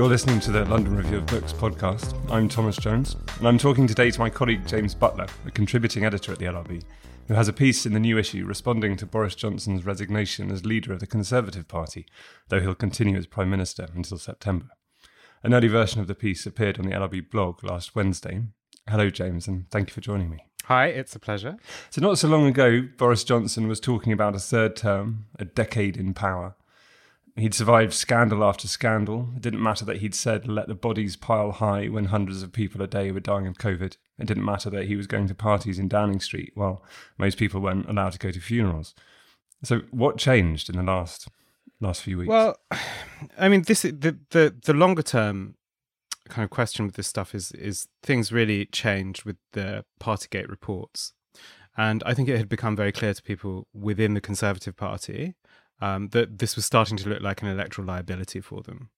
You're listening to the London Review of Books podcast. I'm Thomas Jones, and I'm talking today to my colleague James Butler, a contributing editor at the LRB, who has a piece in the new issue responding to Boris Johnson's resignation as leader of the Conservative Party, though he'll continue as Prime Minister until September. An early version of the piece appeared on the LRB blog last Wednesday. Hello, James, and thank you for joining me. Hi, it's a pleasure. So, not so long ago, Boris Johnson was talking about a third term, a decade in power. He'd survived scandal after scandal. It didn't matter that he'd said, let the bodies pile high when hundreds of people a day were dying of COVID. It didn't matter that he was going to parties in Downing Street while most people weren't allowed to go to funerals. So, what changed in the last last few weeks? Well, I mean, this the the, the longer term kind of question with this stuff is is things really changed with the Partygate reports, and I think it had become very clear to people within the Conservative Party um, that this was starting to look like an electoral liability for them.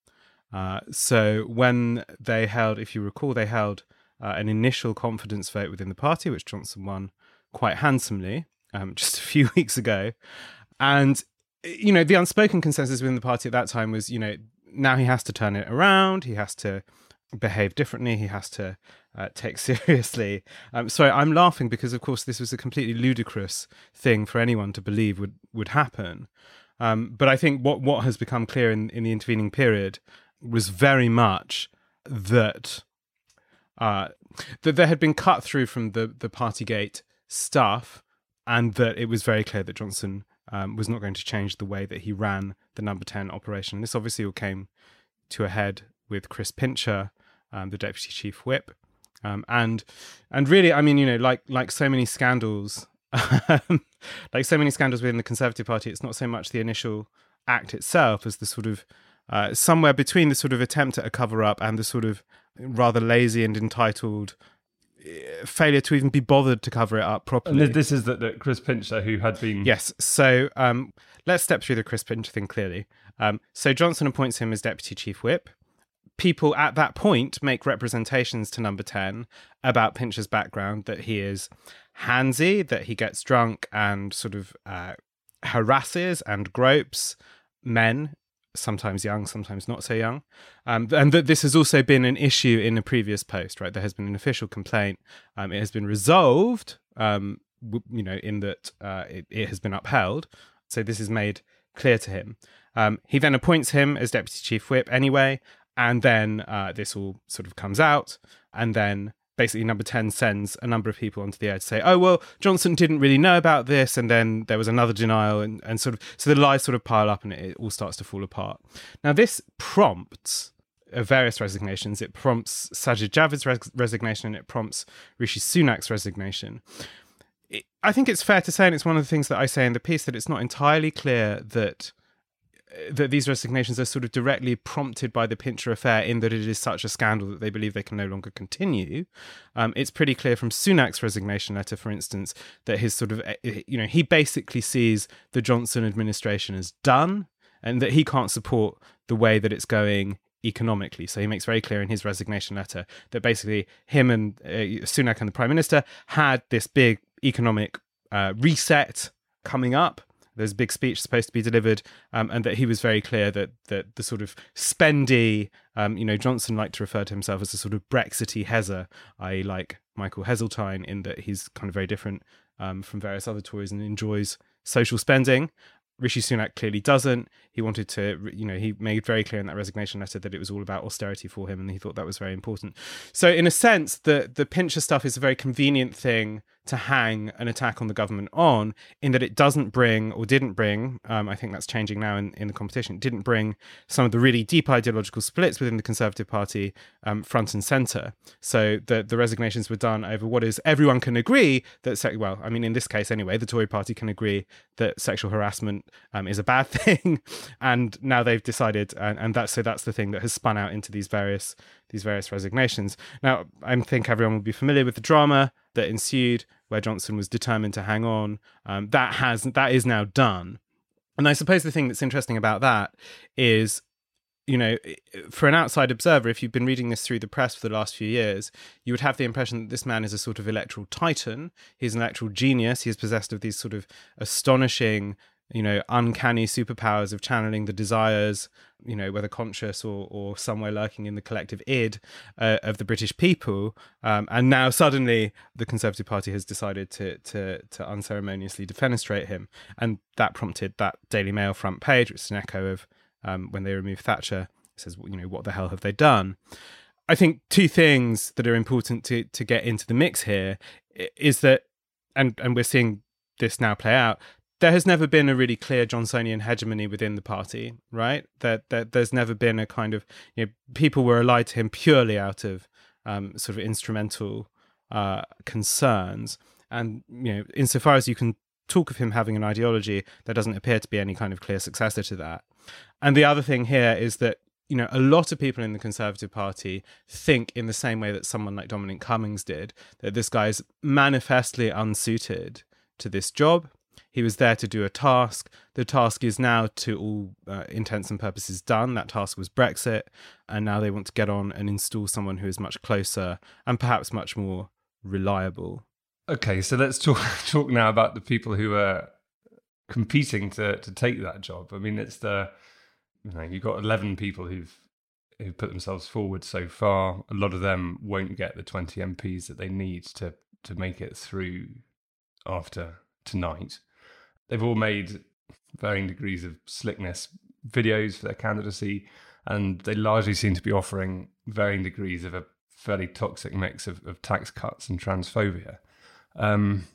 Uh, so when they held, if you recall, they held uh, an initial confidence vote within the party, which Johnson won quite handsomely um, just a few weeks ago. And, you know, the unspoken consensus within the party at that time was, you know, now he has to turn it around. He has to behave differently. He has to uh, take seriously. Um, sorry, I'm laughing because, of course, this was a completely ludicrous thing for anyone to believe would would happen. Um, but I think what what has become clear in, in the intervening period was very much that uh, that there had been cut through from the the Partygate stuff, and that it was very clear that Johnson um, was not going to change the way that he ran the Number Ten operation. This obviously all came to a head with Chris Pincher, um, the deputy chief whip, um, and and really, I mean, you know, like like so many scandals like so many scandals within the Conservative Party, it's not so much the initial act itself as the sort of uh, somewhere between the sort of attempt at a cover up and the sort of rather lazy and entitled uh, failure to even be bothered to cover it up properly. And this is that, that Chris Pincher, who had been. Yes. So um, let's step through the Chris Pincher thing clearly. Um, so Johnson appoints him as deputy chief whip. People at that point make representations to number 10 about Pincher's background that he is handsy, that he gets drunk and sort of uh, harasses and gropes men, sometimes young, sometimes not so young. Um, and that this has also been an issue in a previous post, right? There has been an official complaint. Um, it has been resolved, um, w- you know, in that uh, it, it, has been upheld. So this is made clear to him. Um, he then appoints him as deputy chief whip anyway. And then uh, this all sort of comes out. And then basically number 10 sends a number of people onto the air to say oh well johnson didn't really know about this and then there was another denial and, and sort of so the lies sort of pile up and it, it all starts to fall apart. Now this prompts uh, various resignations. It prompts sajid javid's res- resignation and it prompts rishi sunak's resignation. It, i think it's fair to say and it's one of the things that i say in the piece that it's not entirely clear that that these resignations are sort of directly prompted by the Pincher affair in that it is such a scandal that they believe they can no longer continue. Um, it's pretty clear from Sunak's resignation letter, for instance, that his sort of, eh, eh, you know, he basically sees the Johnson administration as done and that he can't support the way that it's going economically. So he makes very clear in his resignation letter that basically him and uh, Sunak and the Prime Minister had this big economic uh, reset coming up there's a big speech supposed to be delivered, um, and that he was very clear that that the sort of spendy, um, you know, Johnson liked to refer to himself as a sort of Brexity Hezza, i.e., like Michael Heseltine, in that he's kind of very different um, from various other Tories and enjoys social spending. Rishi Sunak clearly doesn't. He wanted to, you know, he made very clear in that resignation letter that it was all about austerity for him, and he thought that was very important. So, in a sense, the the Pincher stuff is a very convenient thing to hang an attack on the government on, in that it doesn't bring or didn't bring, um, I think that's changing now in, in the competition, didn't bring some of the really deep ideological splits within the Conservative Party um, front and centre. So the, the resignations were done over what is everyone can agree that, se- well, I mean, in this case anyway, the Tory party can agree that sexual harassment um, is a bad thing. and now they've decided, and, and that's so that's the thing that has spun out into these various these various resignations. Now, I think everyone will be familiar with the drama that ensued, where Johnson was determined to hang on. Um, that has that is now done, and I suppose the thing that's interesting about that is. You know, for an outside observer, if you've been reading this through the press for the last few years, you would have the impression that this man is a sort of electoral titan. He's an electoral genius. He is possessed of these sort of astonishing you know, uncanny superpowers of channeling the desires, you know, whether conscious or, or somewhere lurking in the collective id uh, of the British people. Um, and now suddenly the Conservative Party has decided to, to, to unceremoniously defenestrate him. And that prompted that Daily Mail front page, which is an echo of um, when they removed Thatcher. Says, you know, what the hell have they done? I think two things that are important to, to get into the mix here is that, and, and we're seeing this now play out there has never been a really clear Johnsonian hegemony within the party, right? That that there's never been a kind of you know people were allied to him purely out of um, sort of instrumental uh, concerns, and you know insofar as you can talk of him having an ideology, there doesn't appear to be any kind of clear successor to that. And the other thing here is that you know, a lot of people in the Conservative Party think in the same way that someone like Dominic Cummings did, that this guy is manifestly unsuited to this job. He was there to do a task. The task is now, to all uh, intents and purposes, done. That task was Brexit. And now they want to get on and install someone who is much closer and perhaps much more reliable. Okay, so let's talk talk now about the people who are competing to to take that job. I mean, it's the you know you've got eleven people who've who put themselves forward so far. A lot of them won't get the twenty MPs that they need to to make it through after tonight. They've all made varying degrees of slickness videos for their candidacy, and they largely seem to be offering varying degrees of a fairly toxic mix of, of tax cuts and transphobia. Um,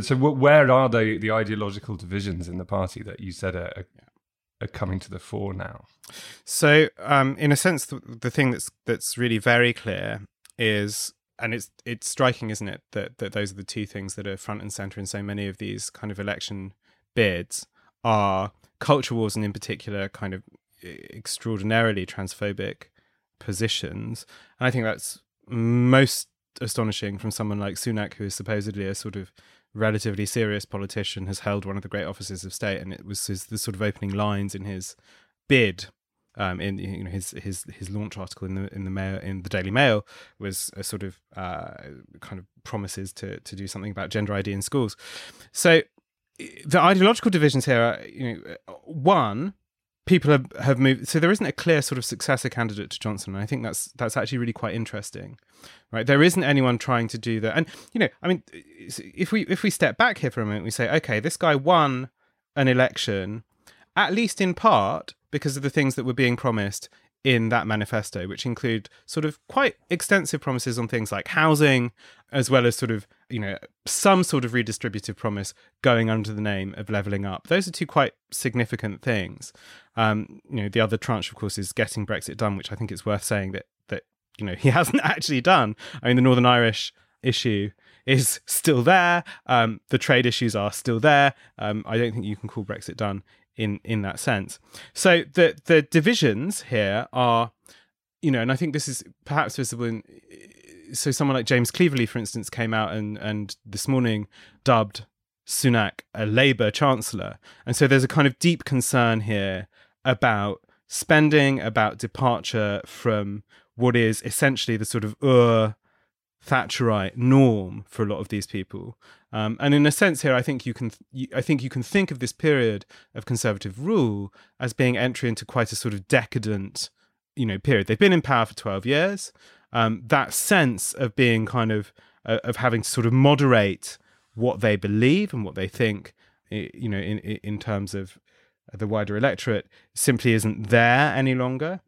so, where are the, the ideological divisions in the party that you said are, are, are coming to the fore now? So, um, in a sense, the, the thing that's that's really very clear is and it's it's striking, isn't it, that that those are the two things that are front and center in so many of these kind of election bids are culture wars, and in particular, kind of extraordinarily transphobic positions. And I think that's most astonishing from someone like Sunak, who is supposedly a sort of relatively serious politician, has held one of the great offices of state, and it was his, the sort of opening lines in his bid um, in you know his his his launch article in the in the mail in the Daily Mail was a sort of uh, kind of promises to to do something about gender ID in schools. So the ideological divisions here are you know one people have, have moved so there isn't a clear sort of successor candidate to Johnson and I think that's that's actually really quite interesting right there isn't anyone trying to do that and you know I mean if we if we step back here for a moment we say okay this guy won an election at least in part because of the things that were being promised in that manifesto, which include sort of quite extensive promises on things like housing, as well as sort of, you know, some sort of redistributive promise going under the name of levelling up. Those are two quite significant things. Um, you know, the other tranche, of course, is getting Brexit done, which I think it's worth saying that that you know he hasn't actually done. I mean, the Northern Irish issue is still there. Um, the trade issues are still there. Um, I don't think you can call Brexit done in in that sense. So the the divisions here are, you know, and I think this is perhaps visible in. So someone like James Cleverly, for instance, came out and and this morning dubbed Sunak a Labour chancellor, and so there's a kind of deep concern here about spending, about departure from what is essentially the sort of uh, Thatcherite norm for a lot of these people. Um, and in a sense, here, I think you can, th- I think you can think of this period of conservative rule as being entry into quite a sort of decadent, you know, period. They've been in power for twelve years. Um, that sense of being kind of uh, of having to sort of moderate what they believe and what they think, you know, in in terms of the wider electorate, simply isn't there any longer.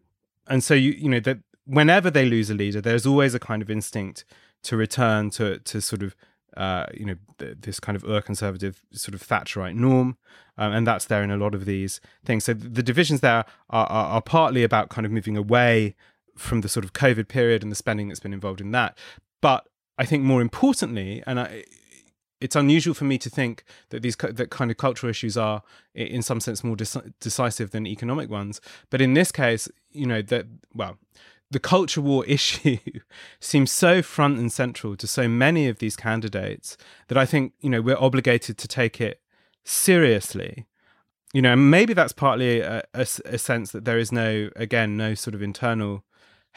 And so you you know that whenever they lose a leader, there's always a kind of instinct to return to to sort of uh, you know, th- this kind of ur conservative sort of Thatcherite norm, um, and that's there in a lot of these things. So the divisions there are, are, are partly about kind of moving away from the sort of COVID period and the spending that's been involved in that, but I think more importantly, and I, it's unusual for me to think that these that kind of cultural issues are in some sense more decisive than economic ones but in this case you know that well the culture war issue seems so front and central to so many of these candidates that i think you know we're obligated to take it seriously you know maybe that's partly a, a, a sense that there is no again no sort of internal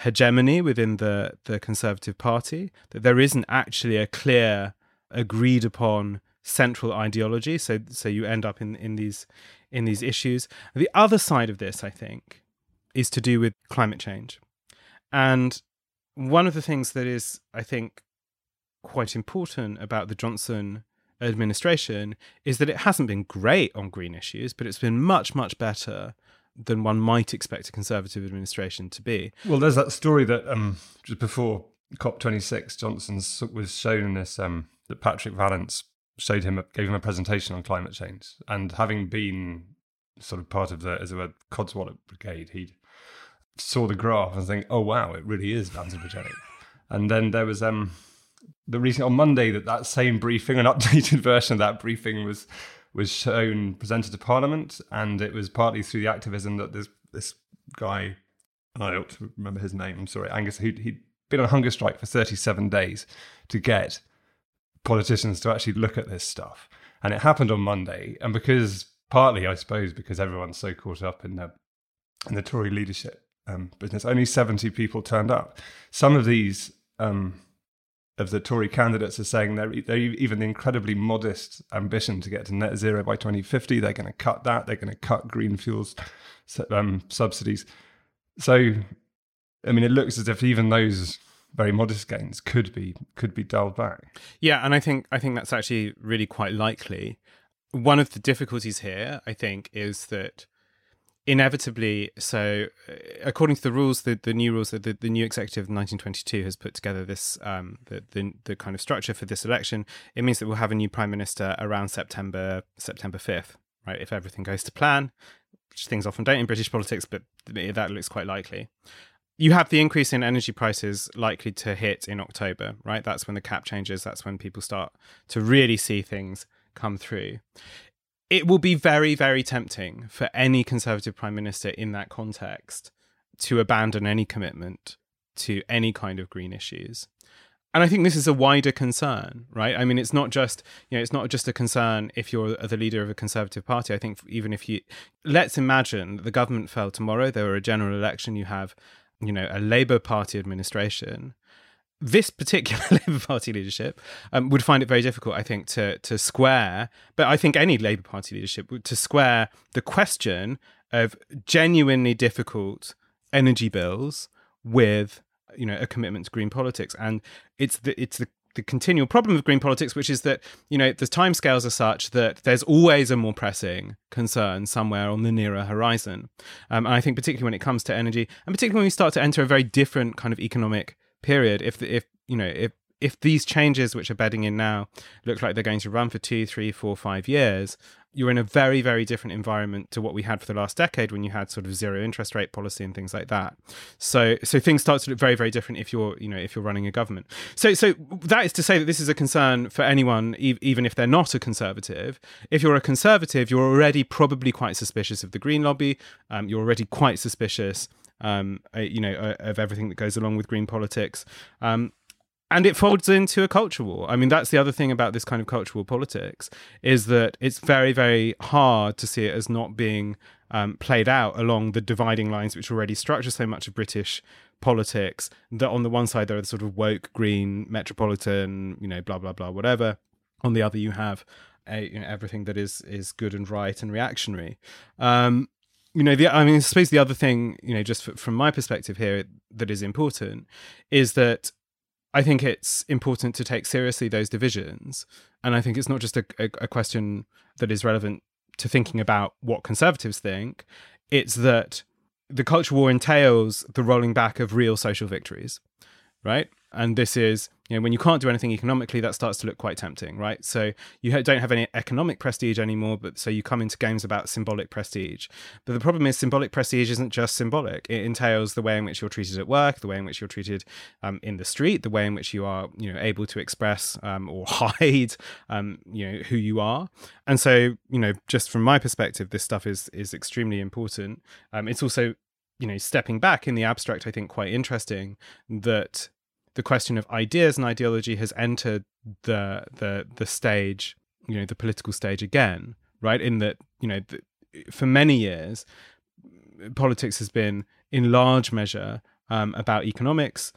hegemony within the the conservative party that there isn't actually a clear agreed upon central ideology. So so you end up in in these in these issues. The other side of this, I think, is to do with climate change, and one of the things that is, I think, quite important about the Johnson administration is that it hasn't been great on green issues, but it's been much much better than one might expect a conservative administration to be. Well, there's that story that um, just before COP26, Johnson was shown in this um, that Patrick Vallance showed him, gave him a presentation on climate change, and having been sort of part of the as it were Codswallop Brigade, he saw the graph and think, oh wow, it really is anthropogenic. and then there was um the recent on Monday that that same briefing, an updated version of that briefing was was shown presented to Parliament, and it was partly through the activism that this this guy, and I ought to remember his name. I'm sorry, Angus. He he'd been on hunger strike for 37 days to get politicians to actually look at this stuff. And it happened on Monday. And because, partly, I suppose, because everyone's so caught up in the, in the Tory leadership um, business, only 70 people turned up. Some of these, um, of the Tory candidates are saying they're, they're even incredibly modest ambition to get to net zero by 2050. They're going to cut that. They're going to cut green fuels um, subsidies. So, I mean, it looks as if even those very modest gains could be could be dialed back. Yeah, and I think I think that's actually really quite likely. One of the difficulties here, I think, is that inevitably so uh, according to the rules the, the new rules that the, the new executive in 1922 has put together this um the, the the kind of structure for this election it means that we'll have a new prime minister around september september 5th right if everything goes to plan which things often don't in british politics but that looks quite likely you have the increase in energy prices likely to hit in October, right? That's when the cap changes. That's when people start to really see things come through. It will be very, very tempting for any Conservative Prime Minister in that context to abandon any commitment to any kind of green issues. And I think this is a wider concern, right? I mean, it's not just you know, it's not just a concern if you're the leader of a conservative party. I think even if you let's imagine the government fell tomorrow, there were a general election, you have you know, a Labour Party administration, this particular Labour Party leadership um, would find it very difficult, I think, to to square. But I think any Labour Party leadership would to square the question of genuinely difficult energy bills with you know a commitment to green politics, and it's the it's the the continual problem of green politics, which is that you know the timescales are such that there's always a more pressing concern somewhere on the nearer horizon. Um, and I think particularly when it comes to energy, and particularly when we start to enter a very different kind of economic period, if if you know if if these changes which are bedding in now look like they're going to run for two, three, four, five years, you're in a very, very different environment to what we had for the last decade when you had sort of zero interest rate policy and things like that. So, so things start to look very, very different if you're, you know, if you're running a government. So, so that is to say that this is a concern for anyone, e- even if they're not a conservative. If you're a conservative, you're already probably quite suspicious of the green lobby. Um, you're already quite suspicious um, uh, you know, uh, of everything that goes along with green politics. Um, and it folds into a culture war. I mean, that's the other thing about this kind of cultural politics is that it's very, very hard to see it as not being um, played out along the dividing lines which already structure so much of British politics. That on the one side there are the sort of woke, green, metropolitan, you know, blah blah blah, whatever. On the other, you have a, you know, everything that is is good and right and reactionary. Um, you know, the I mean, I suppose the other thing, you know, just from my perspective here, that is important is that I think it's important to take seriously those divisions. And I think it's not just a, a, a, question that is relevant to thinking about what conservatives think, it's that the culture war entails the rolling back of real social victories, right? And this is, you know when you can't do anything economically that starts to look quite tempting right? So you don't have any economic prestige anymore but so you come into games about symbolic prestige. But the problem is symbolic prestige isn't just symbolic. It entails the way in which you're treated at work the way in which you're treated um, in the street the way in which you are you know able to express um, or hide um, you know who you are. And so you know just from my perspective this stuff is is extremely important. Um, it's also you know stepping back in the abstract i think quite interesting that the question of ideas and ideology has entered the the the stage, you know, the political stage again, right? In that, you know, the, for many years, politics has been in large measure um, about economics,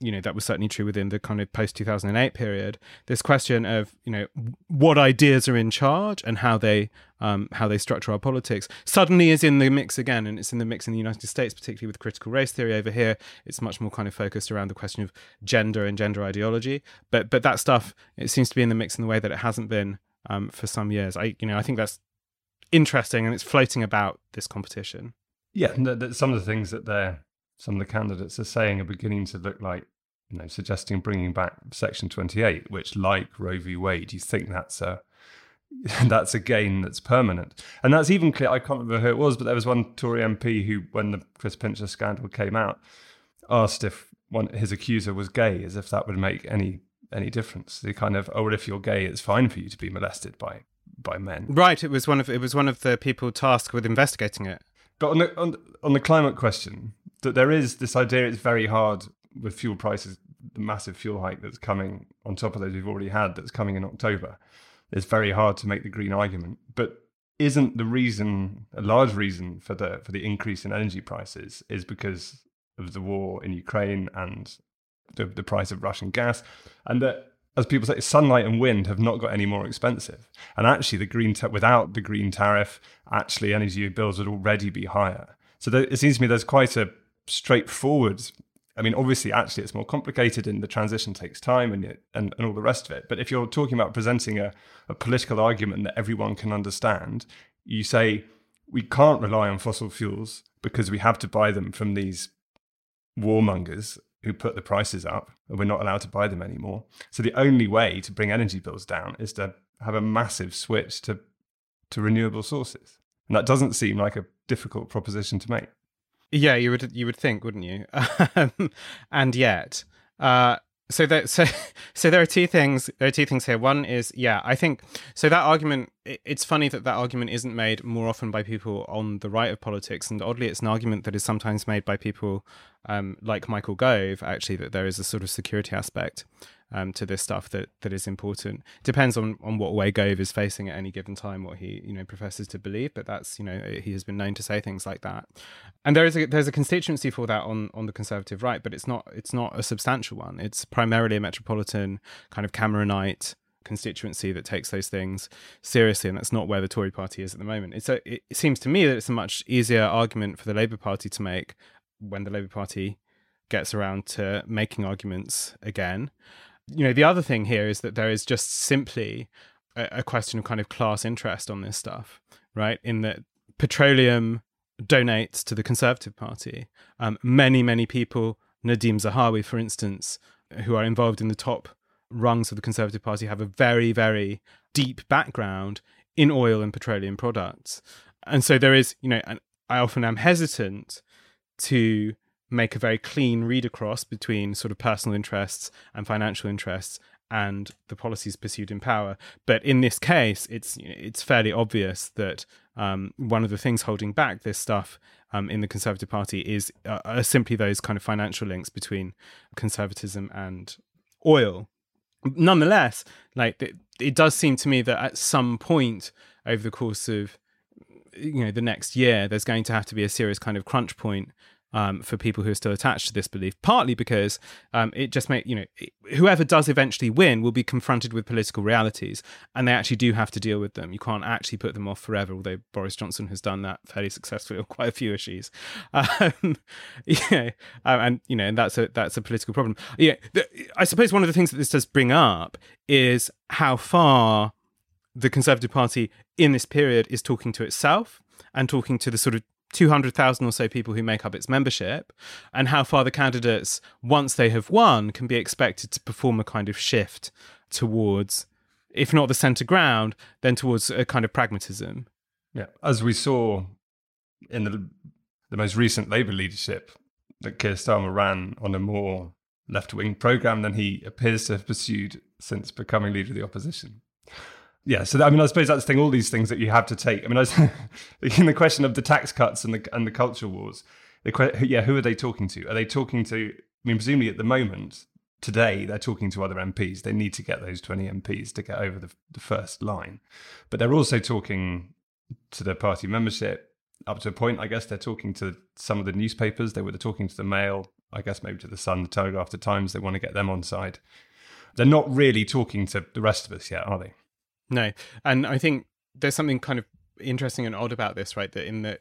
you know that was certainly true within the kind of post 2008 period this question of you know what ideas are in charge and how they um, how they structure our politics suddenly is in the mix again and it's in the mix in the united states particularly with critical race theory over here. It's much more kind of focused around the question of gender and gender ideology but but that stuff it seems to be in the mix in the way that it hasn't been um, for some years. I you know i think that's interesting and it's floating about this competition. Yeah some of the things that they're some of the candidates are saying are beginning to look like, you know, suggesting bringing back Section 28, which, like Roe v. Wade, you think that's a that's a gain that's permanent. And that's even clear. I can't remember who it was, but there was one Tory MP who, when the Chris Pincher scandal came out, asked if one his accuser was gay, as if that would make any any difference. The kind of, oh, well, if you're gay, it's fine for you to be molested by by men. Right. It was one of it was one of the people tasked with investigating it. But on the on, on the climate question, that there is this idea it's very hard with fuel prices, the massive fuel hike that's coming on top of those we've already had that's coming in October. It's very hard to make the green argument. But isn't the reason a large reason for the for the increase in energy prices is because of the war in Ukraine and the, the price of Russian gas, and that as people say, sunlight and wind have not got any more expensive. And actually, the green ta- without the green tariff, actually energy bills would already be higher. So there, it seems to me there's quite a straightforward. I mean, obviously, actually, it's more complicated, and the transition takes time, and and, and all the rest of it. But if you're talking about presenting a, a political argument that everyone can understand, you say we can't rely on fossil fuels because we have to buy them from these warmongers who put the prices up, and we're not allowed to buy them anymore. So the only way to bring energy bills down is to have a massive switch to to renewable sources, and that doesn't seem like a difficult proposition to make. Yeah, you would you would think, wouldn't you? Um, and yet, uh, so that so so there are two things. There are two things here. One is yeah, I think so. That argument. It's funny that that argument isn't made more often by people on the right of politics, and oddly, it's an argument that is sometimes made by people um, like Michael Gove. Actually, that there is a sort of security aspect um, to this stuff that that is important. Depends on on what way Gove is facing at any given time, what he you know professes to believe. But that's you know he has been known to say things like that. And there is a there's a constituency for that on on the conservative right, but it's not it's not a substantial one. It's primarily a metropolitan kind of Cameronite constituency that takes those things seriously, and that's not where the Tory party is at the moment. It's a, it seems to me that it's a much easier argument for the Labour Party to make when the Labour Party gets around to making arguments again you know, the other thing here is that there is just simply a, a question of kind of class interest on this stuff, right? In that petroleum donates to the Conservative Party. Um, many, many people, Nadhim Zahawi, for instance, who are involved in the top rungs of the Conservative Party, have a very, very deep background in oil and petroleum products. And so there is, you know, and I often am hesitant to make a very clean read across between sort of personal interests and financial interests and the policies pursued in power. But in this case, it's it's fairly obvious that um, one of the things holding back this stuff um, in the Conservative Party is uh, are simply those kind of financial links between conservatism and oil. Nonetheless, like it, it does seem to me that at some point over the course of you know the next year, there's going to have to be a serious kind of crunch point um, for people who are still attached to this belief, partly because um, it just make you know whoever does eventually win will be confronted with political realities, and they actually do have to deal with them. You can't actually put them off forever, although Boris Johnson has done that fairly successfully on quite a few issues. Um, yeah, um, and you know, and that's a that's a political problem. Yeah, the, I suppose one of the things that this does bring up is how far the Conservative Party in this period is talking to itself and talking to the sort of 200,000 or so people who make up its membership, and how far the candidates, once they have won, can be expected to perform a kind of shift towards, if not the centre ground, then towards a kind of pragmatism. Yeah, as we saw in the the most recent Labour leadership, that Keir Starmer ran on a more left wing programme than he appears to have pursued since becoming leader of the opposition. Yeah, so I mean, I suppose that's the thing. All these things that you have to take. I mean, I was in the question of the tax cuts and the and the culture wars. The yeah, who are they talking to? Are they talking to? I mean, presumably at the moment, today, they're talking to other MPs. They need to get those twenty MPs to get over the, the first line, but they're also talking to their party membership up to a point. I guess they're talking to some of the newspapers. They were talking to the Mail. I guess maybe to the Sun, the Telegraph, the Times. They want to get them on side. They're not really talking to the rest of us yet, are they? No, and I think there's something kind of interesting and odd about this, right? That in that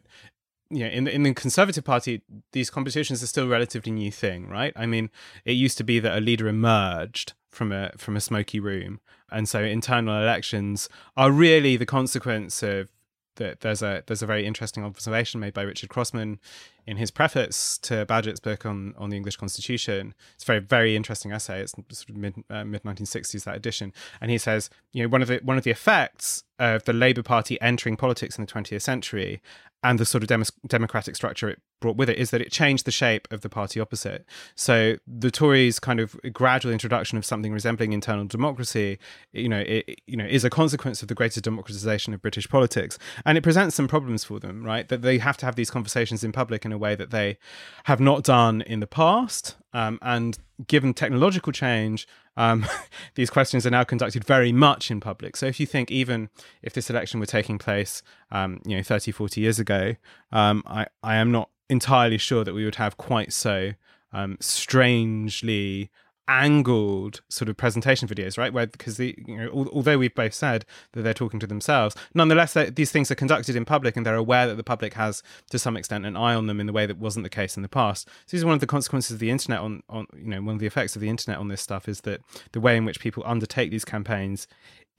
you know, in the in the Conservative Party, these competitions are still a relatively new thing, right? I mean, it used to be that a leader emerged from a from a smoky room, and so internal elections are really the consequence of that. There's a there's a very interesting observation made by Richard Crossman in his preface to Bagehot's book on, on the English Constitution. It's a very very interesting essay. It's sort of mid uh, mid 1960s that edition, and he says you know one of the one of the effects of the Labour Party entering politics in the 20th century and the sort of dem- democratic structure it brought with it is that it changed the shape of the party opposite. So the Tories' kind of gradual introduction of something resembling internal democracy, you know, it, you know, is a consequence of the greater democratization of British politics, and it presents some problems for them, right? That they have to have these conversations in public in a way that they have not done in the past. Um, and given technological change, um, these questions are now conducted very much in public. So if you think even if this election were taking place, um, you know, 30, 40 years ago, um, I, I am not entirely sure that we would have quite so um, strangely angled sort of presentation videos, right? Where because the you know, although we've both said that they're talking to themselves, nonetheless these things are conducted in public, and they're aware that the public has to some extent an eye on them in the way that wasn't the case in the past. So this is one of the consequences of the internet on on you know one of the effects of the internet on this stuff is that the way in which people undertake these campaigns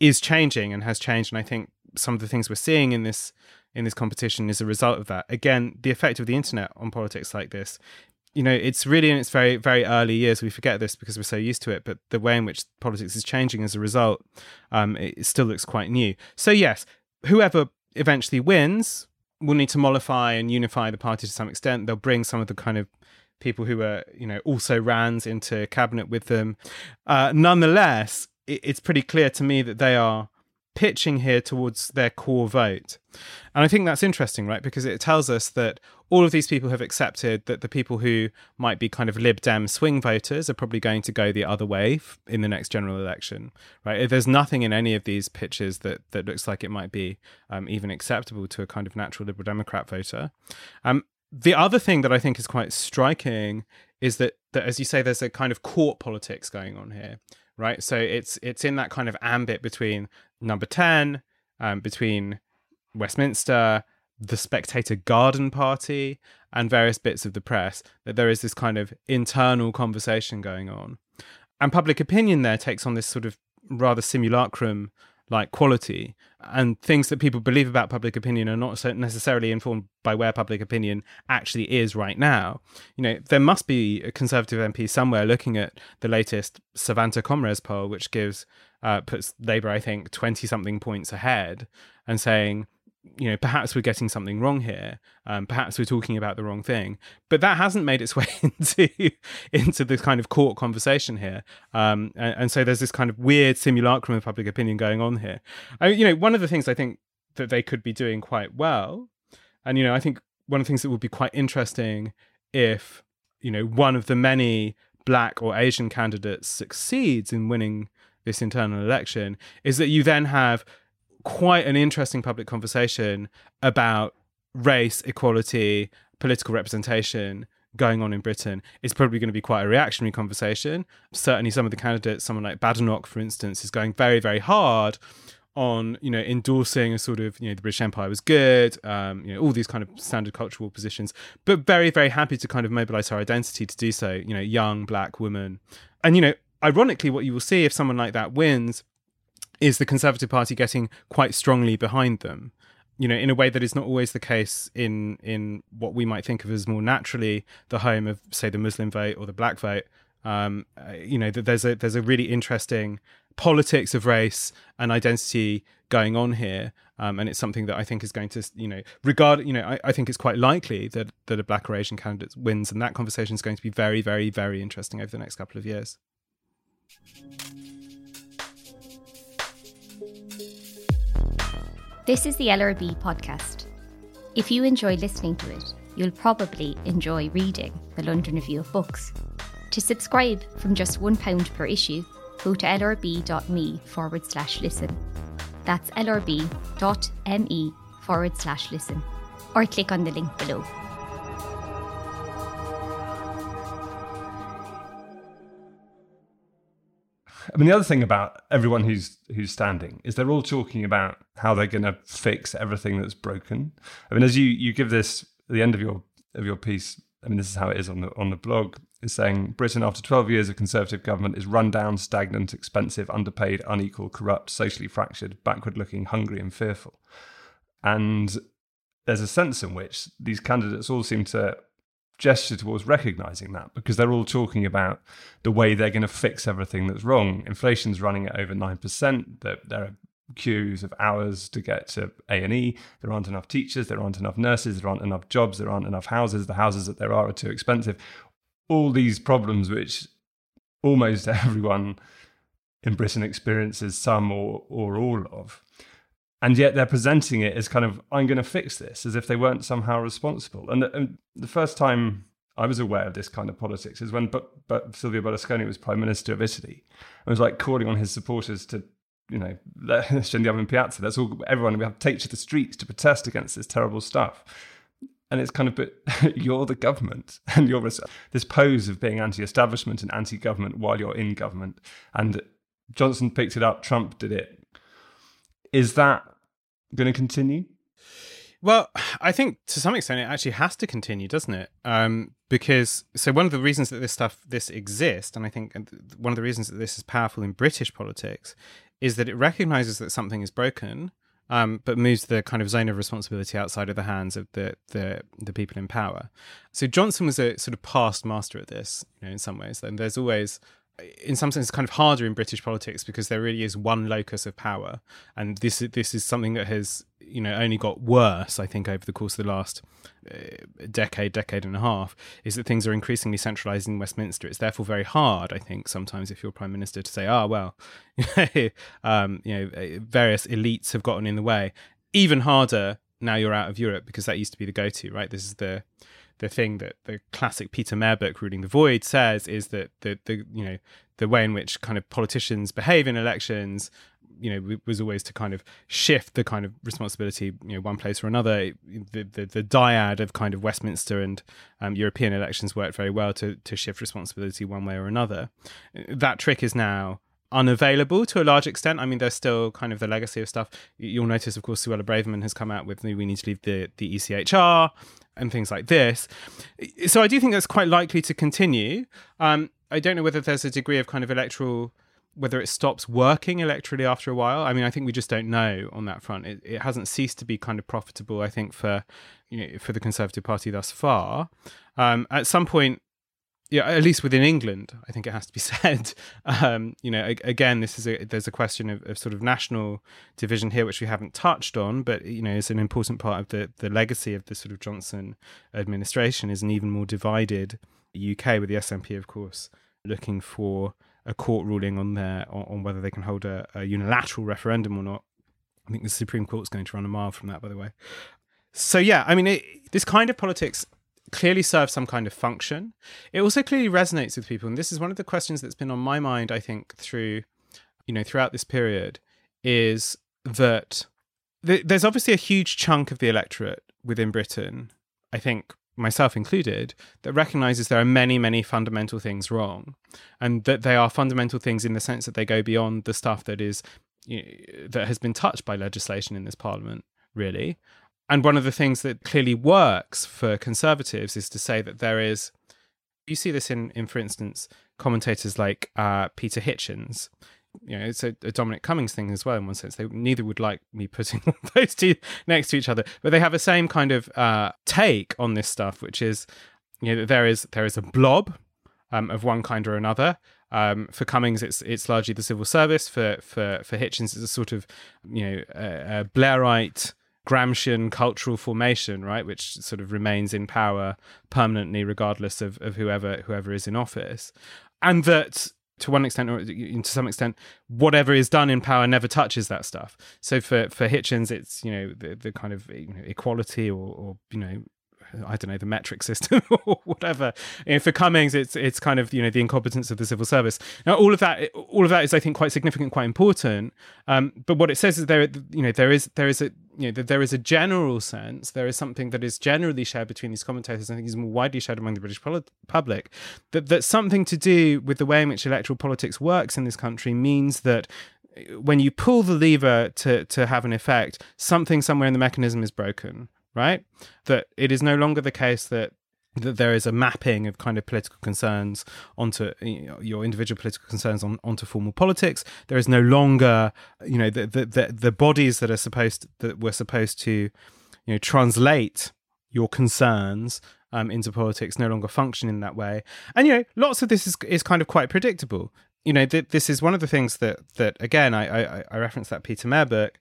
is changing and has changed, and I think some of the things we're seeing in this in this competition is a result of that. Again, the effect of the internet on politics like this you know, it's really in its very, very early years. We forget this because we're so used to it, but the way in which politics is changing as a result, um, it still looks quite new. So, yes, whoever eventually wins will need to mollify and unify the party to some extent. They'll bring some of the kind of people who are, you know, also Rands into cabinet with them. Uh, nonetheless, it, it's pretty clear to me that they are pitching here towards their core vote. And I think that's interesting, right? Because it tells us that all of these people have accepted that the people who might be kind of Lib Dem swing voters are probably going to go the other way in the next general election, right? There's nothing in any of these pitches that, that looks like it might be um, even acceptable to a kind of natural Liberal Democrat voter. Um, the other thing that I think is quite striking is that, that, as you say, there's a kind of court politics going on here, right? So it's it's in that kind of ambit between number 10, um, between Westminster, the Spectator Garden Party, and various bits of the press, that there is this kind of internal conversation going on. And public opinion there takes on this sort of rather simulacrum like quality and things that people believe about public opinion are not necessarily informed by where public opinion actually is right now. You know, there must be a Conservative MP somewhere looking at the latest Savanta Comres poll, which gives uh, puts Labour, I think, twenty something points ahead, and saying, you know, perhaps we're getting something wrong here. Um, perhaps we're talking about the wrong thing. But that hasn't made its way into into this kind of court conversation here. Um, and, and, so there's this kind of weird simulacrum of public opinion going on here. I, you know, one of the things I think that they could be doing quite well, and you know, I think one of the things that would be quite interesting if you know one of the many black or Asian candidates succeeds in winning this internal election is that you then have quite an interesting public conversation about race, equality, political representation going on in Britain. It's probably going to be quite a reactionary conversation. Certainly, some of the candidates, someone like Badenoch, for instance, is going very, very hard on you know endorsing a sort of you know the British Empire was good, um, you know all these kind of standard cultural positions, but very very happy to kind of mobilise her identity to do so. You know, young black woman, and you know ironically, what you will see if someone like that wins is the Conservative Party getting quite strongly behind them. you know, in a way that is not always the case in in what we might think of as more naturally the home of, say, the Muslim vote or the black vote. Um, uh, you know, there's a there's a really interesting politics of race and identity going on here, um, and it's something that I think is going to, you know, regard, you know, I, I think it's quite likely that that a black or Asian candidate wins, and that conversation is going to be very, very, very interesting over the next couple of years. This is the LRB podcast. If you enjoy listening to it, you'll probably enjoy reading the London Review of Books. To subscribe from just £1 per issue, go to lrb.me forward slash listen. That's lrb.me forward slash listen. Or click on the link below. Mean, the other thing about everyone who's who's standing is they're all talking about how they're going to fix everything that's broken. I mean, as you you give this the end of your of your piece, I mean, this is how it is on the on the blog. Is saying Britain, after 12 years of Conservative government, is run down, stagnant, expensive, underpaid, unequal, corrupt, socially fractured, backward looking, hungry, and fearful. And there's a sense in which these candidates all seem to gesture towards recognizing that because they're all talking about the way they're going to fix everything that's wrong. Inflation's running at over 9%. There, there are queues of hours to get to A&E. There aren't enough teachers. There aren't enough nurses. There aren't enough jobs. There aren't enough houses. The houses that there are are too expensive. All these problems which almost everyone in Britain experiences some or, or all of and yet they're presenting it as kind of i'm going to fix this as if they weren't somehow responsible. And the, and the, first time i was aware of this kind of politics is when but, but silvio berlusconi was prime minister of italy. And was like calling on his supporters to you know scendiamo in piazza that's all everyone we have to take to the streets to protest against this terrible stuff. And it's kind of but you're the government and you're this pose of being anti-establishment and anti-government while you're in government. And johnson picked it up trump did it. Is that going to continue? Well, I think to some extent it actually has to continue, doesn't it? Um, because so one of the reasons that this stuff this exists, and I think one of the reasons that this is powerful in British politics, is that it recognizes that something is broken, um, but moves the kind of zone of responsibility outside of the hands of the, the the people in power. So Johnson was a sort of past master at this, you know, in some ways. And there's always in some sense kind of harder in British politics because there really is one locus of power, and this this is something that has you know only got worse. I think over the course of the last uh, decade, decade and a half, is that things are increasingly centralised in Westminster. It's therefore very hard, I think, sometimes if you're prime minister to say, ah, oh, well, um, you know, uh, various elites have gotten in the way. Even harder now you're out of Europe because that used to be the go-to, right? This is the the thing that the classic Peter Mair book, Ruling the Void, says is that the the you know the way in which kind of politicians behave in elections, you know, was always to kind of shift the kind of responsibility, you know, one place or another. The the, the dyad of kind of Westminster and um, European elections worked very well to to shift responsibility one way or another. That trick is now unavailable to a large extent. I mean, there's still kind of the legacy of stuff. You'll notice, of course, Suella Braverman has come out with "We need to leave the the ECHR" and things like this. So I do think that's quite likely to continue. Um, I don't know whether there's a degree of kind of electoral whether it stops working electorally after a while. I mean, I think we just don't know on that front. It, it hasn't ceased to be kind of profitable, I think, for you know for the Conservative Party thus far. Um, at some point, yeah, at least within England, I think it has to be said. Um, you know, again, this is a there's a question of, of, sort of national division here, which we haven't touched on, but you know, is an important part of the the legacy of the sort of Johnson administration is an even more divided UK, with the SNP, of course, looking for a court ruling on their on, on whether they can hold a, a unilateral referendum or not. I think the Supreme Court's going to run a mile from that, by the way. So yeah, I mean, it, this kind of politics clearly serves some kind of function. It also clearly resonates with people, and this is one of the questions that's been on my mind. I think through, you know, throughout this period, is that th- there's obviously a huge chunk of the electorate within Britain. I think myself included, that recognizes there are many, many fundamental things wrong, and that they are fundamental things in the sense that they go beyond the stuff that is you know, that has been touched by legislation in this parliament, really, and one of the things that clearly works for conservatives is to say that there is, you see this in, in for instance, commentators like uh, Peter Hitchens, you know, it's a, a, Dominic Cummings thing as well. In one sense, they neither would like me putting those two next to each other, but they have the same kind of uh, take on this stuff, which is, you know, there is there is a blob um, of one kind or another. Um, for Cummings, it's it's largely the civil service. For for for Hitchens, it's a sort of you know Blairite Gramscian cultural formation, right, which sort of remains in power permanently, regardless of, of whoever whoever is in office, and that to one extent or to some extent, whatever is done in power never touches that stuff. So for for Hitchens, it's you know the, the kind of you know, equality or, or you know I don't know the metric system or whatever. For Cummings, it's it's kind of you know the incompetence of the civil service. Now, all of that, all of that is I think quite significant, quite important. Um, but what it says is there, you know, there is there is a you know there is a general sense, there is something that is generally shared between these commentators. and I think is more widely shared among the British public that that something to do with the way in which electoral politics works in this country means that uh, when you pull the lever to to have an effect, something somewhere in the mechanism is broken right? That it is no longer the case that that there is a mapping of kind of political concerns onto you know, your individual political concerns on, onto formal politics. There is no longer, you know, the, the the, the bodies that are supposed that were supposed to, you know, translate your concerns um, into politics no longer function in that way. And you know, lots of this is is kind of quite predictable. You know, th- this is one of the things that that again I I, I referenced that Peter Mair book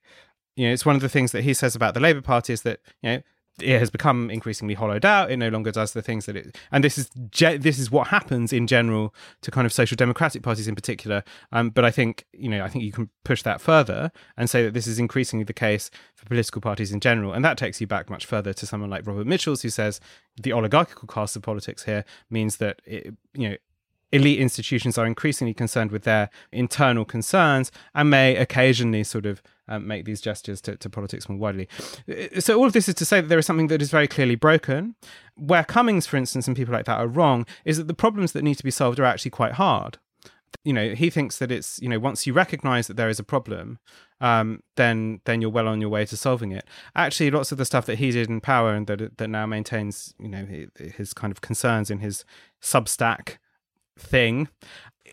you know, it's one of the things that he says about the Labour Party is that you know it has become increasingly hollowed out. It no longer does the things that it, and this is ge- this is what happens in general to kind of social democratic parties in particular. Um, but I think you know I think you can push that further and say that this is increasingly the case for political parties in general, and that takes you back much further to someone like Robert Michels, who says the oligarchical class of politics here means that it, you know elite institutions are increasingly concerned with their internal concerns and may occasionally sort of um, make these gestures to, to, politics more widely. Uh, so, all of this is to say that there is something that is very clearly broken. Where Cummings, for instance, and people like that are wrong is that the problems that need to be solved are actually quite hard. You know, he thinks that it's you know once you recognise that there is a problem, um, then then you're well on your way to solving it. Actually, lots of the stuff that he did in power and that that now maintains you know his kind of concerns in his Substack thing.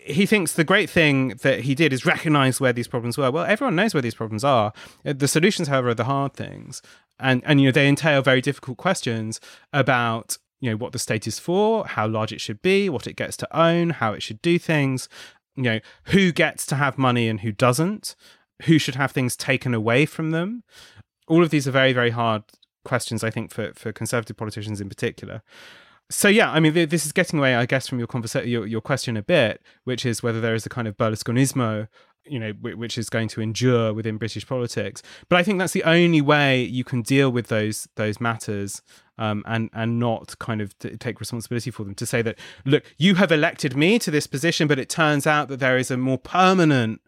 He thinks the great thing that he did is recognize where these problems were. Well, everyone knows where these problems are. Uh, the solutions, however, are the hard things. And, and you know, they entail very difficult questions about you know what the state is for, how large it should be, what it gets to own, how it should do things, you know, who gets to have money and who doesn't, who should have things taken away from them. All of these are very, very hard questions, I think, for, for conservative politicians in particular so yeah, I mean, this is getting away, I guess, from your conversation, your, your question a bit, which is whether there is a kind of Berlusconismo, you know, which is going to endure within British politics. But I think that's the only way you can deal with those those matters, um, and and not kind of t- take responsibility for them. To say that, look, you have elected me to this position, but it turns out that there is a more permanent,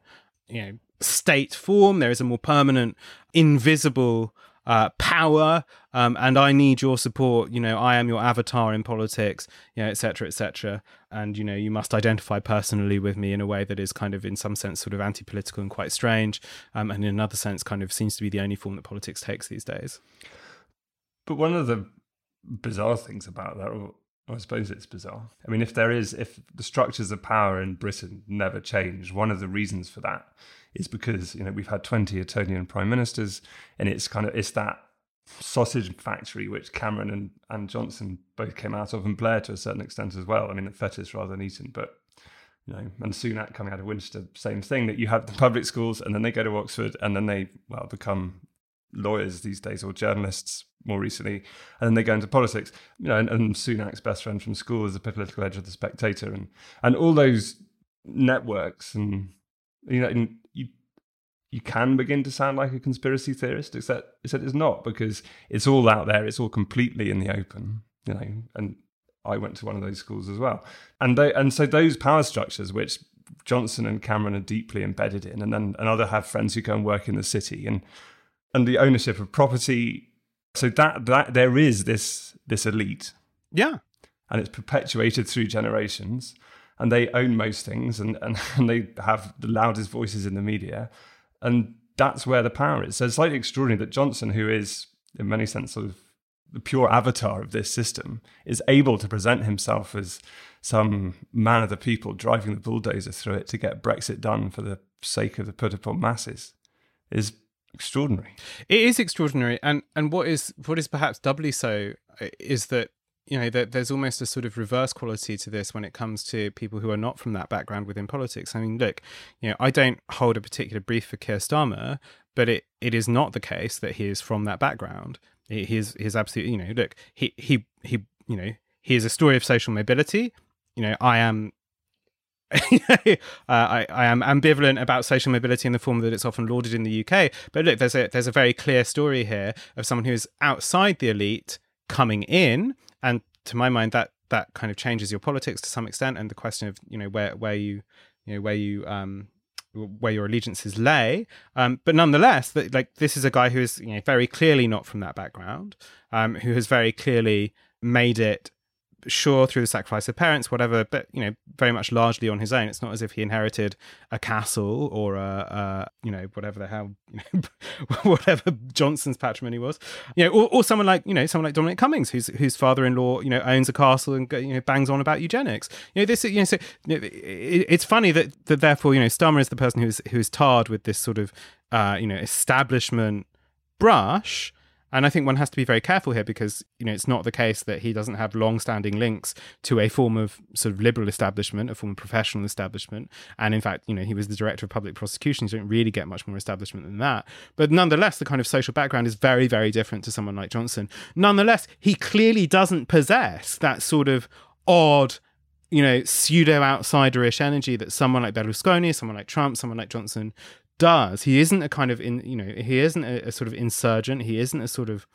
you know, state form. There is a more permanent, invisible uh, power, um, and I need your support. You know, I am your avatar in politics, you know, et cetera, et cetera. And, you know, you must identify personally with me in a way that is kind of, in some sense, sort of anti political and quite strange. Um, and in another sense, kind of seems to be the only form that politics takes these days. But one of the bizarre things about that, I suppose it's bizarre. I mean, if there is, if the structures of power in Britain never change, one of the reasons for that is because you know we've had 20 Etonian prime ministers, and it's kind of it's that sausage factory which Cameron and, and Johnson both came out of, and Blair to a certain extent as well. I mean, Fettes rather than Eton, but you know, and Sunak coming out of Winchester, same thing. That you have the public schools, and then they go to Oxford, and then they well become lawyers these days or journalists more recently, and then they go into politics. You know, and, and Sunak's best friend from school is the political editor of the Spectator, and and all those networks and you know, you you can begin to sound like a conspiracy theorist, except except it's not because it's all out there. It's all completely in the open, you know. And I went to one of those schools as well, and they and so those power structures, which Johnson and Cameron are deeply embedded in, and then and other have friends who go and work in the city, and and the ownership of property. So that that there is this this elite, yeah, and it's perpetuated through generations and they own most things and, and, and they have the loudest voices in the media. And that's where the power is. So it's slightly extraordinary that Johnson, who is in many sense sort of the pure avatar of this system, is able to present himself as some man of the people driving the bulldozer through it to get Brexit done for the sake of the put upon masses is extraordinary. It is extraordinary, and and what is what is perhaps doubly so uh, is that you know there's almost a sort of reverse quality to this when it comes to people who are not from that background within politics. I mean, look, you know, I don't hold a particular brief for Keir Starmer, but it, it is not the case that he is from that background. He, he is he is absolutely you know look he he he you know he is a story of social mobility. You know, I am uh, I, I am ambivalent about social mobility in the form that it's often lauded in the UK. But look, there's a there's a very clear story here of someone who is outside the elite coming in, and to my mind, that that kind of changes your politics to some extent, and the question of you know where where you you know where you um where your allegiances lay. Um, but nonetheless, that like this is a guy who is you know very clearly not from that background, um, who has very clearly made it sure through the sacrifice of parents whatever but you know very much largely on his own it's not as if he inherited a castle or a, a you know whatever the hell you know, whatever johnson's patrimony was you know or, or someone like you know someone like dominic cummings whose whose father-in-law you know owns a castle and you know bangs on about eugenics you know this you know so you know, it, it's funny that that therefore you know starmer is the person who's who's tarred with this sort of uh you know establishment brush and I think one has to be very careful here because, you know, it's not the case that he doesn't have long standing links to a form of sort of liberal establishment, a form of professional establishment. And in fact, you know, he was the director of public prosecutions. You don't really get much more establishment than that. But nonetheless, the kind of social background is very, very different to someone like Johnson. Nonetheless, he clearly doesn't possess that sort of odd, you know, pseudo outsiderish energy that someone like Berlusconi, someone like Trump, someone like Johnson does. He isn't a kind of in you know he isn't a, a, sort of insurgent. He isn't a sort of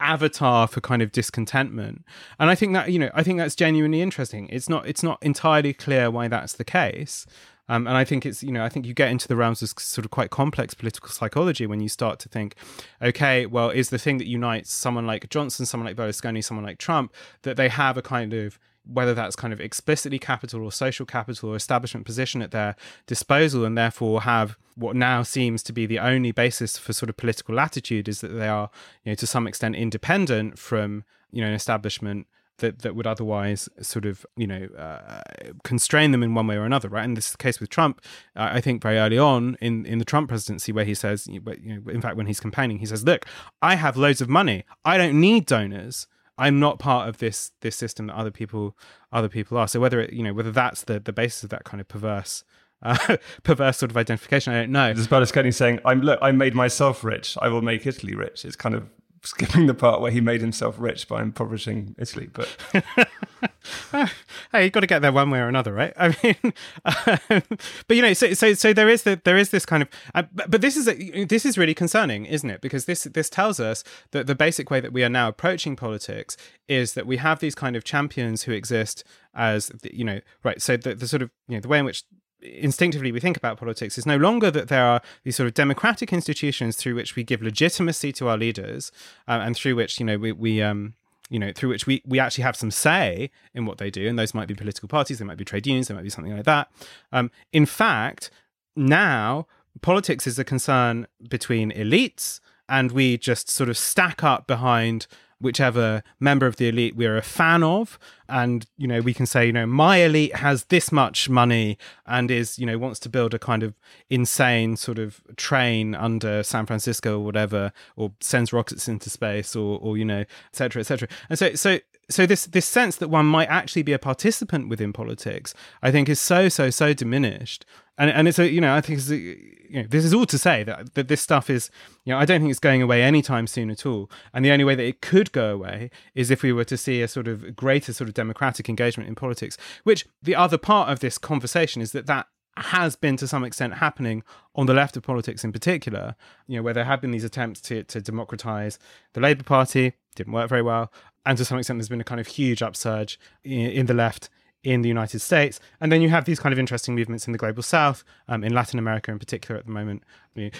avatar for kind of discontentment. And I think that you know I think that's genuinely interesting. It's not it's not entirely clear why that's the case. Um, and I think it's, you know, I think you get into the realms of sort of quite complex political psychology when you start to think, okay, well, is the thing that unites someone like Johnson, someone like Berlusconi, someone like Trump, that they have a kind of whether that's kind of explicitly capital or social capital or establishment position at their disposal and therefore have what now seems to be the only basis for sort of political latitude is that they are you know to some extent independent from you know an establishment that that would otherwise sort of you know uh, constrain them in one way or another right? And this is the case with Trump. Uh, I think very early on in in the Trump presidency where he says you know in fact when he's campaigning he says look I have loads of money. I don't need donors I'm not part of this this system that other people other people are. So whether it, you know whether that's the the basis of that kind of perverse uh, perverse sort of identification, I don't know. It's Berlusconi saying, "I'm look, I made myself rich. I will make Italy rich." It's kind of skipping the part where he made himself rich by impoverishing Italy. But hey, you got to get there one way or another, right? I mean, um, but you know, so so so there is the, there is this kind of, uh, but, but, this is a, this is really concerning, isn't it? Because this this tells us that the basic way that we are now approaching politics is that we have these kind of champions who exist as you know, right? So the, the sort of you know the way in which instinctively we think about politics is no longer that there are these sort of democratic institutions through which we give legitimacy to our leaders uh, and through which you know we, we um you know through which we we actually have some say in what they do and those might be political parties they might be trade unions they might be something like that. Um in fact now politics is a concern between elites and we just sort of stack up behind whichever member of the elite we're a fan of. And you know we can say you know my elite has this much money and is you know wants to build a kind of insane sort of train under San Francisco or whatever or sends rockets into space or or you know etc etc and so so so this this sense that one might actually be a participant within politics i think is so so so diminished. And and it's a you know i think a, you know this is all to say that that this stuff is you know i don't think it's going away anytime soon at all. And the only way that it could go away is if we were to see a sort of greater sort of democratic engagement in politics which the other part of this conversation is that that has been to some extent happening on the left of politics in particular, you know, where there have been these attempts to, to democratize the Labour Party, didn't work very well. And to some extent, there's been a kind of huge upsurge in, in the left in the United States. And then you have these kind of interesting movements in the global south, um, in Latin America in particular at the moment.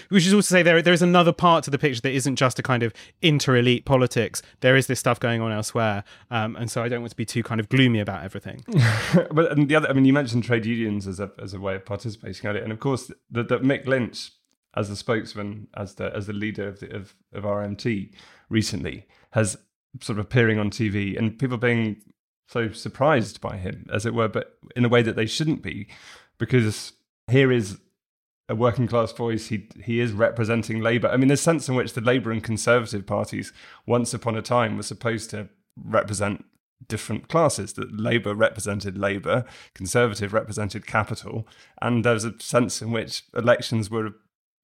Which is also to say there there is another part to the picture that isn't just a kind of inter elite politics. There is this stuff going on elsewhere, um, and so I don't want to be too kind of gloomy about everything. but and the other, I mean, you mentioned trade unions as a as a way of participating at it, and of course, that Mick Lynch as the spokesman, as the as the leader of the, of, of RMT recently has sort of appearing on TV and people being so surprised by him, as it were, but in a way that they shouldn't be, because here is a working class voice. He he is representing Labour. I mean, there's a sense in which the Labour and Conservative parties, once upon a time, were supposed to represent different classes. That Labour represented Labour, Conservative represented capital, and there's a sense in which elections were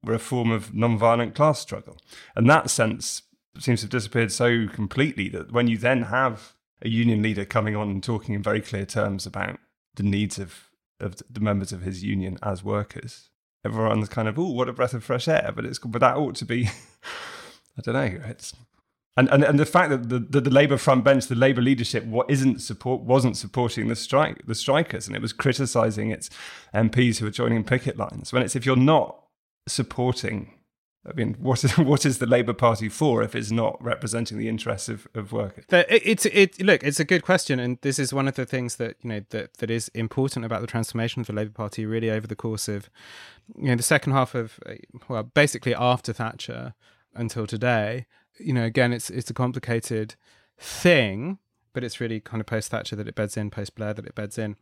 were a form of non-violent class struggle. And that sense seems to have disappeared so completely that when you then have a union leader coming on and talking in very clear terms about the needs of, of the members of his union as workers, everyone's kind of, oh, what a breath of fresh air. But it's but that ought to be, I don't know. It's and, and and the fact that the, the, the Labour front bench, the Labour leadership, what isn't support wasn't supporting the strike the strikers, and it was criticising its MPs who were joining picket lines. When it's if you're not supporting I mean, what is what is the Labour Party for if it's not representing the interests of, of workers? It's it look, it's a good question, and this is one of the things that you know that that is important about the transformation of the Labour Party really over the course of you know the second half of well basically after Thatcher until today. You know, again, it's it's a complicated thing, but it's really kind of post Thatcher that it beds in, post Blair that it beds in,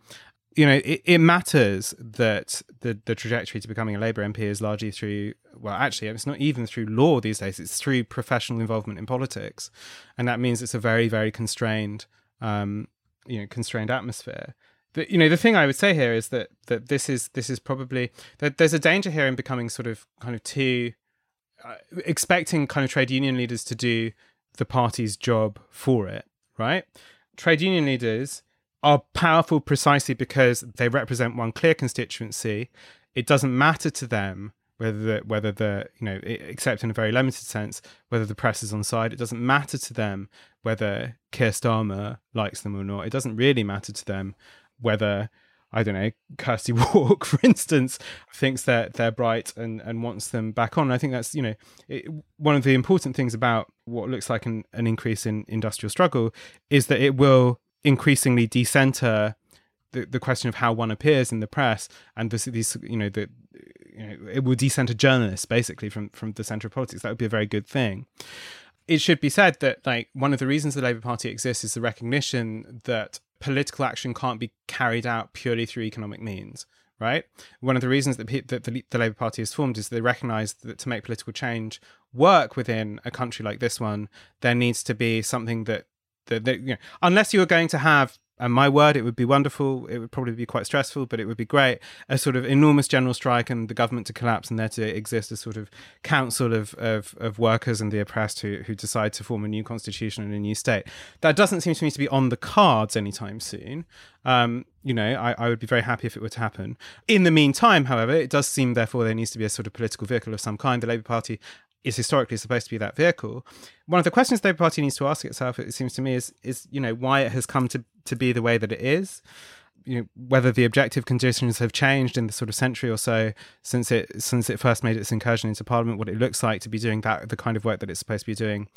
you know, it, it, matters that the, the trajectory to becoming a Labour MP is largely through, well, actually, it's not even through law these days, it's through professional involvement in politics. And that means it's a very, very constrained, um, you know, constrained atmosphere. But, you know, the thing I would say here is that, that this is, this is probably, that there's a danger here in becoming sort of kind of too, uh, expecting kind of trade union leaders to do the party's job for it, right? Trade union leaders, are powerful precisely because they represent one clear constituency. It doesn't matter to them whether the, whether the you know except in a very limited sense whether the press is on side. It doesn't matter to them whether Keir Starmer likes them or not. It doesn't really matter to them whether I don't know, Kirsty Wark for instance, thinks that they're bright and, and wants them back on. I think that's, you know, it, one of the important things about what looks like an, an increase in industrial struggle is that it will increasingly decenter the, the question of how one appears in the press and this, these you know the you know, it will decenter journalists basically from from the center of politics. That would be a very good thing. It should be said that like one of the reasons the labour party exists is the recognition that political action can't be carried out purely through economic means right? One of the reasons that, that the, the labour party is formed is they recognize that to make political change work within a country like this one there needs to be something that that, the, you know, unless you were going to have and my word, it would be wonderful. It would probably be quite stressful, but it would be great. A sort of enormous general strike and the government to collapse, and there to exist a sort of council of, of, of workers and the oppressed who, who decide to form a new constitution and a new state. That doesn't seem to me to be on the cards anytime soon. Um, you know, I, I would be very happy if it were to happen. In the meantime, however, it does seem, therefore, there needs to be a sort of political vehicle of some kind. The Labour Party is historically supposed to be that vehicle. One of the questions the Labour Party needs to ask itself, it seems to me, is is you know why it has come to to be the way that it is. You know, whether the objective conditions have changed in the sort of century or so since it since it first made its incursion into Parliament, what it looks like to be doing that the kind of work that it's supposed to be doing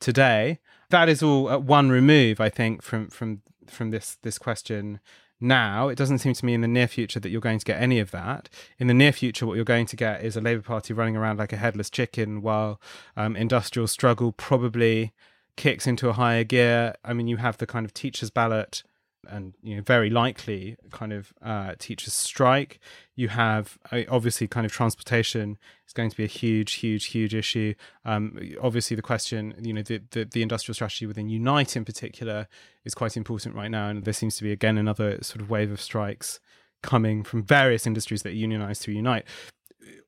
today. That is all at one remove, I think, from from from this this question now, it doesn't seem to me in the near future that you're going to get any of that. In the near future, what you're going to get is a Labour Party running around like a headless chicken while um, industrial struggle probably kicks into a higher gear. I mean, you have the kind of teachers' ballot and you know very likely kind of uh, teachers strike. You have uh, obviously kind of transportation is going to be a huge, huge, huge issue. Um, obviously, the question, you know, the, the, the industrial strategy within Unite in particular is quite important right now, and there seems to be again another sort of wave of strikes coming from various industries that unionize through Unite.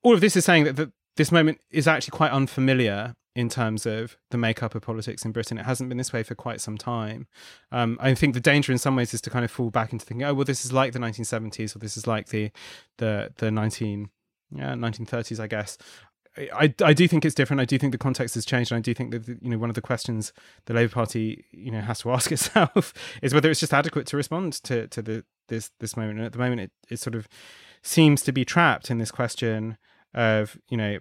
All of this is saying that the, this moment is actually quite unfamiliar in terms of the makeup of politics in Britain. It hasn't been this way for quite some time. Um, I think the danger in some ways is to kind of fall back into thinking, oh, well, this is like the 1970s or this is like the the the 19 yeah 1930s, I guess. I, I do think it's different. I do think the context has changed, and I do think that you know one of the questions the Labour Party you know has to ask itself is whether it's just adequate to respond to to the this this moment. And at the moment, it, it sort of seems to be trapped in this question of you know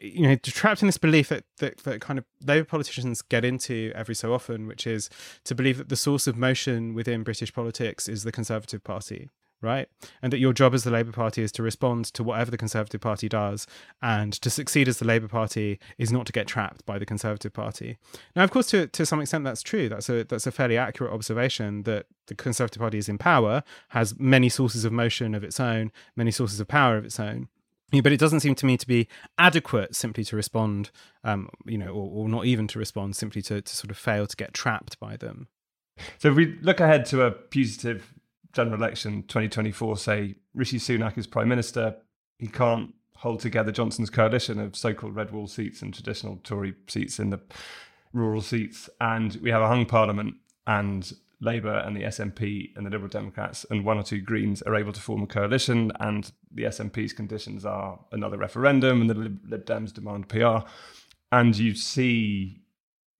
you know trapped in this belief that, that that kind of Labour politicians get into every so often, which is to believe that the source of motion within British politics is the Conservative Party, right? And that your job as the Labour Party is to respond to whatever the Conservative Party does, and to succeed as the Labour Party is not to get trapped by the Conservative Party. Now, of course, to to some extent, that's true. That's a that's a fairly accurate observation that the Conservative Party is in power, has many sources of motion of its own, many sources of power of its own but it doesn't seem to me to be adequate simply to respond, um, you know, or, or, not even to respond, simply to, to sort of fail to get trapped by them. So if we look ahead to a putative general election 2024, say Rishi Sunak is prime minister, he can't hold together Johnson's coalition of so-called red wall seats and traditional Tory seats in the rural seats, and we have a hung parliament and Labour and the SNP and the Liberal Democrats and one or two Greens are able to form a coalition, and the SNP's conditions are another referendum, and the Lib, Dems demand PR. And you see,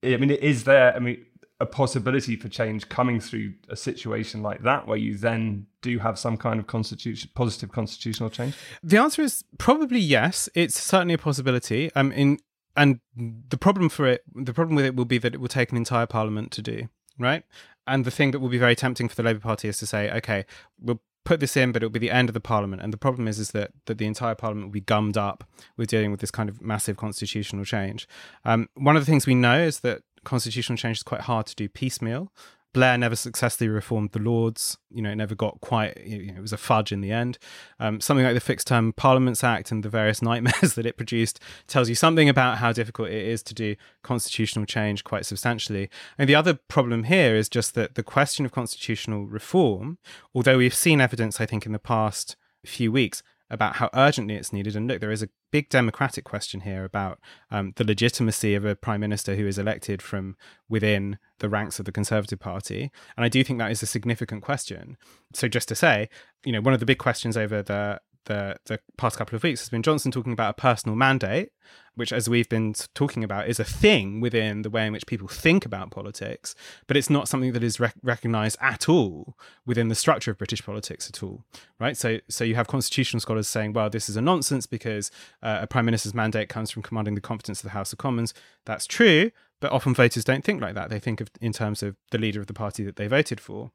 I mean, is there, I mean, a possibility for change coming through a situation like that, where you then do have some kind of constitution, positive constitutional change? The answer is probably yes. It's certainly a possibility. Um, in and the problem for it, the problem with it will be that it will take an entire parliament to do right? And the thing that will be very tempting for the Labour Party is to say, okay, we'll put this in, but it'll be the end of the Parliament. And the problem is, is that that the entire Parliament will be gummed up with dealing with this kind of massive constitutional change. Um, one of the things we know is that constitutional change is quite hard to do piecemeal. Blair never successfully reformed the Lords. You know, it never got quite. You know, it was a fudge in the end. Um, something like the Fixed Term Parliaments Act and the various nightmares that it produced tells you something about how difficult it is to do constitutional change quite substantially. And the other problem here is just that the question of constitutional reform, although we've seen evidence, I think, in the past few weeks about how urgently it's needed. And look, there is a big democratic question here about um, the legitimacy of a prime minister who is elected from within the ranks of the Conservative Party. And I do think that is a significant question. So, just to say, you know, one of the big questions over the the, the past couple of weeks has been Johnson talking about a personal mandate, which, as we've been talking about, is a thing within the way in which people think about politics, but it's not something that is rec- recognized at all within the structure of British politics at all, right? So, so you have constitutional scholars saying, well, this is a nonsense because uh, a prime minister's mandate comes from commanding the confidence of the House of Commons. That's true, but often voters don't think like that. They think of in terms of the leader of the party that they voted for.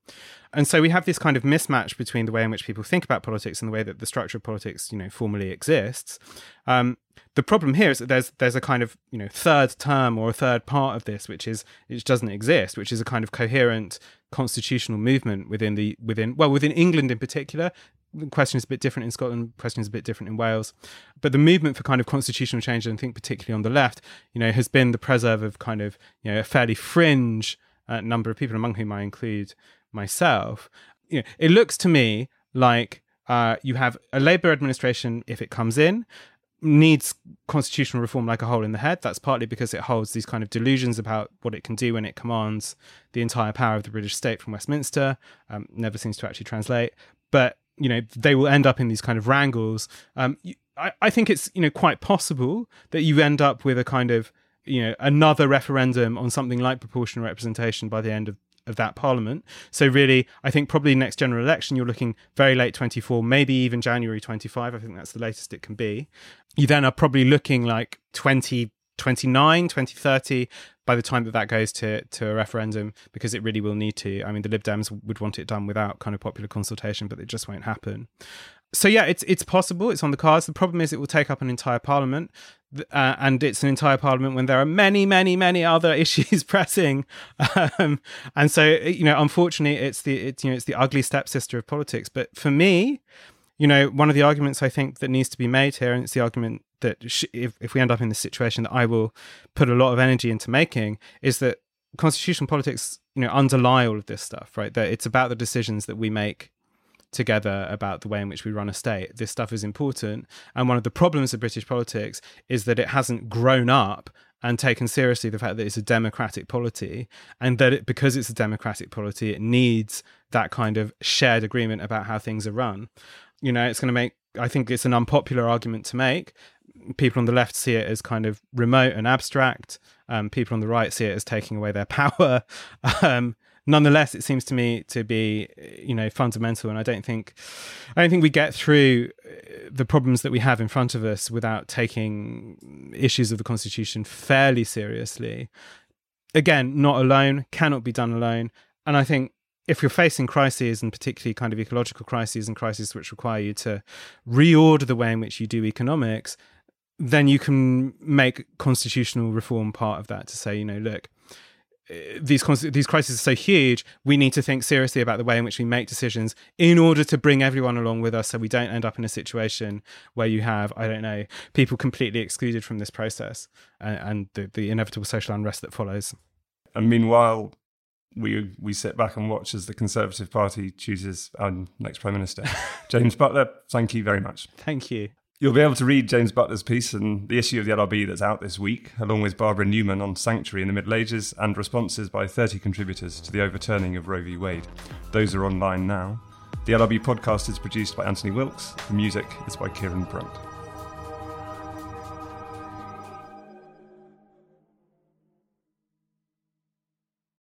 And so we have this kind of mismatch between the way in which people think about politics and the way that the structure of politics, you know, formally exists. Um, the problem here is that there's there's a kind of you know third term or a third part of this which is which doesn't exist, which is a kind of coherent constitutional movement within the within well within England in particular question is a bit different in Scotland, question is a bit different in Wales. But the movement for kind of constitutional change, and I think particularly on the left, you know, has been the preserve of kind of, you know, a fairly fringe uh, number of people, among whom I include myself. You know, it looks to me like uh, you have a Labour administration, if it comes in, needs constitutional reform like a hole in the head. That's partly because it holds these kind of delusions about what it can do when it commands the entire power of the British state from Westminster. Um, never seems to actually translate. But you know they will end up in these kind of wrangles. Um, I, I think it's you know quite possible that you end up with a kind of you know another referendum on something like proportional representation by the end of of that parliament. So really, I think probably next general election you're looking very late 24, maybe even January 25. I think that's the latest it can be. You then are probably looking like 20 29, 2030 by the time that that goes to, to a referendum, because it really will need to. I mean, the Lib Dems would want it done without kind of popular consultation, but it just won't happen. So yeah, it's it's possible. It's on the cards. The problem is it will take up an entire parliament, uh, and it's an entire parliament when there are many, many, many other issues pressing. Um, and so you know, unfortunately, it's the it's you know it's the ugly stepsister of politics. But for me, you know, one of the arguments I think that needs to be made here, and it's the argument that if, if we end up in this situation that I will put a lot of energy into making, is that constitutional politics, you know, underlie all of this stuff, right? That it's about the decisions that we make together about the way in which we run a state. This stuff is important. And one of the problems of British politics is that it hasn't grown up and taken seriously the fact that it's a democratic polity and that it, because it's a democratic polity, it needs that kind of shared agreement about how things are run you know, it's going to make, I think it's an unpopular argument to make. People on the left see it as kind of remote and abstract. Um, people on the right see it as taking away their power. Um, nonetheless, it seems to me to be, you know, fundamental. And I don't think, I don't think we get through uh, the problems that we have in front of us without taking issues of the constitution fairly seriously. Again, not alone, cannot be done alone. And I think if you're facing crises and particularly kind of ecological crises and crises which require you to reorder the way in which you do economics, then you can make constitutional reform part of that to say, you know, look, eh, these these crises are so huge, we need to think seriously about the way in which we make decisions in order to bring everyone along with us, so we don't end up in a situation where you have, I don't know, people completely excluded from this process and, and the, the inevitable social unrest that follows. And meanwhile, we we sit back and watch as the Conservative Party chooses our next Prime Minister. James Butler, thank you very much. Thank you. You'll be able to read James Butler's piece and the issue of the LRB that's out this week, along with Barbara Newman on sanctuary in the Middle Ages and responses by 30 contributors to the overturning of Roe v. Wade. Those are online now. The LRB podcast is produced by Anthony Wilks. The music is by Kieran Brunt.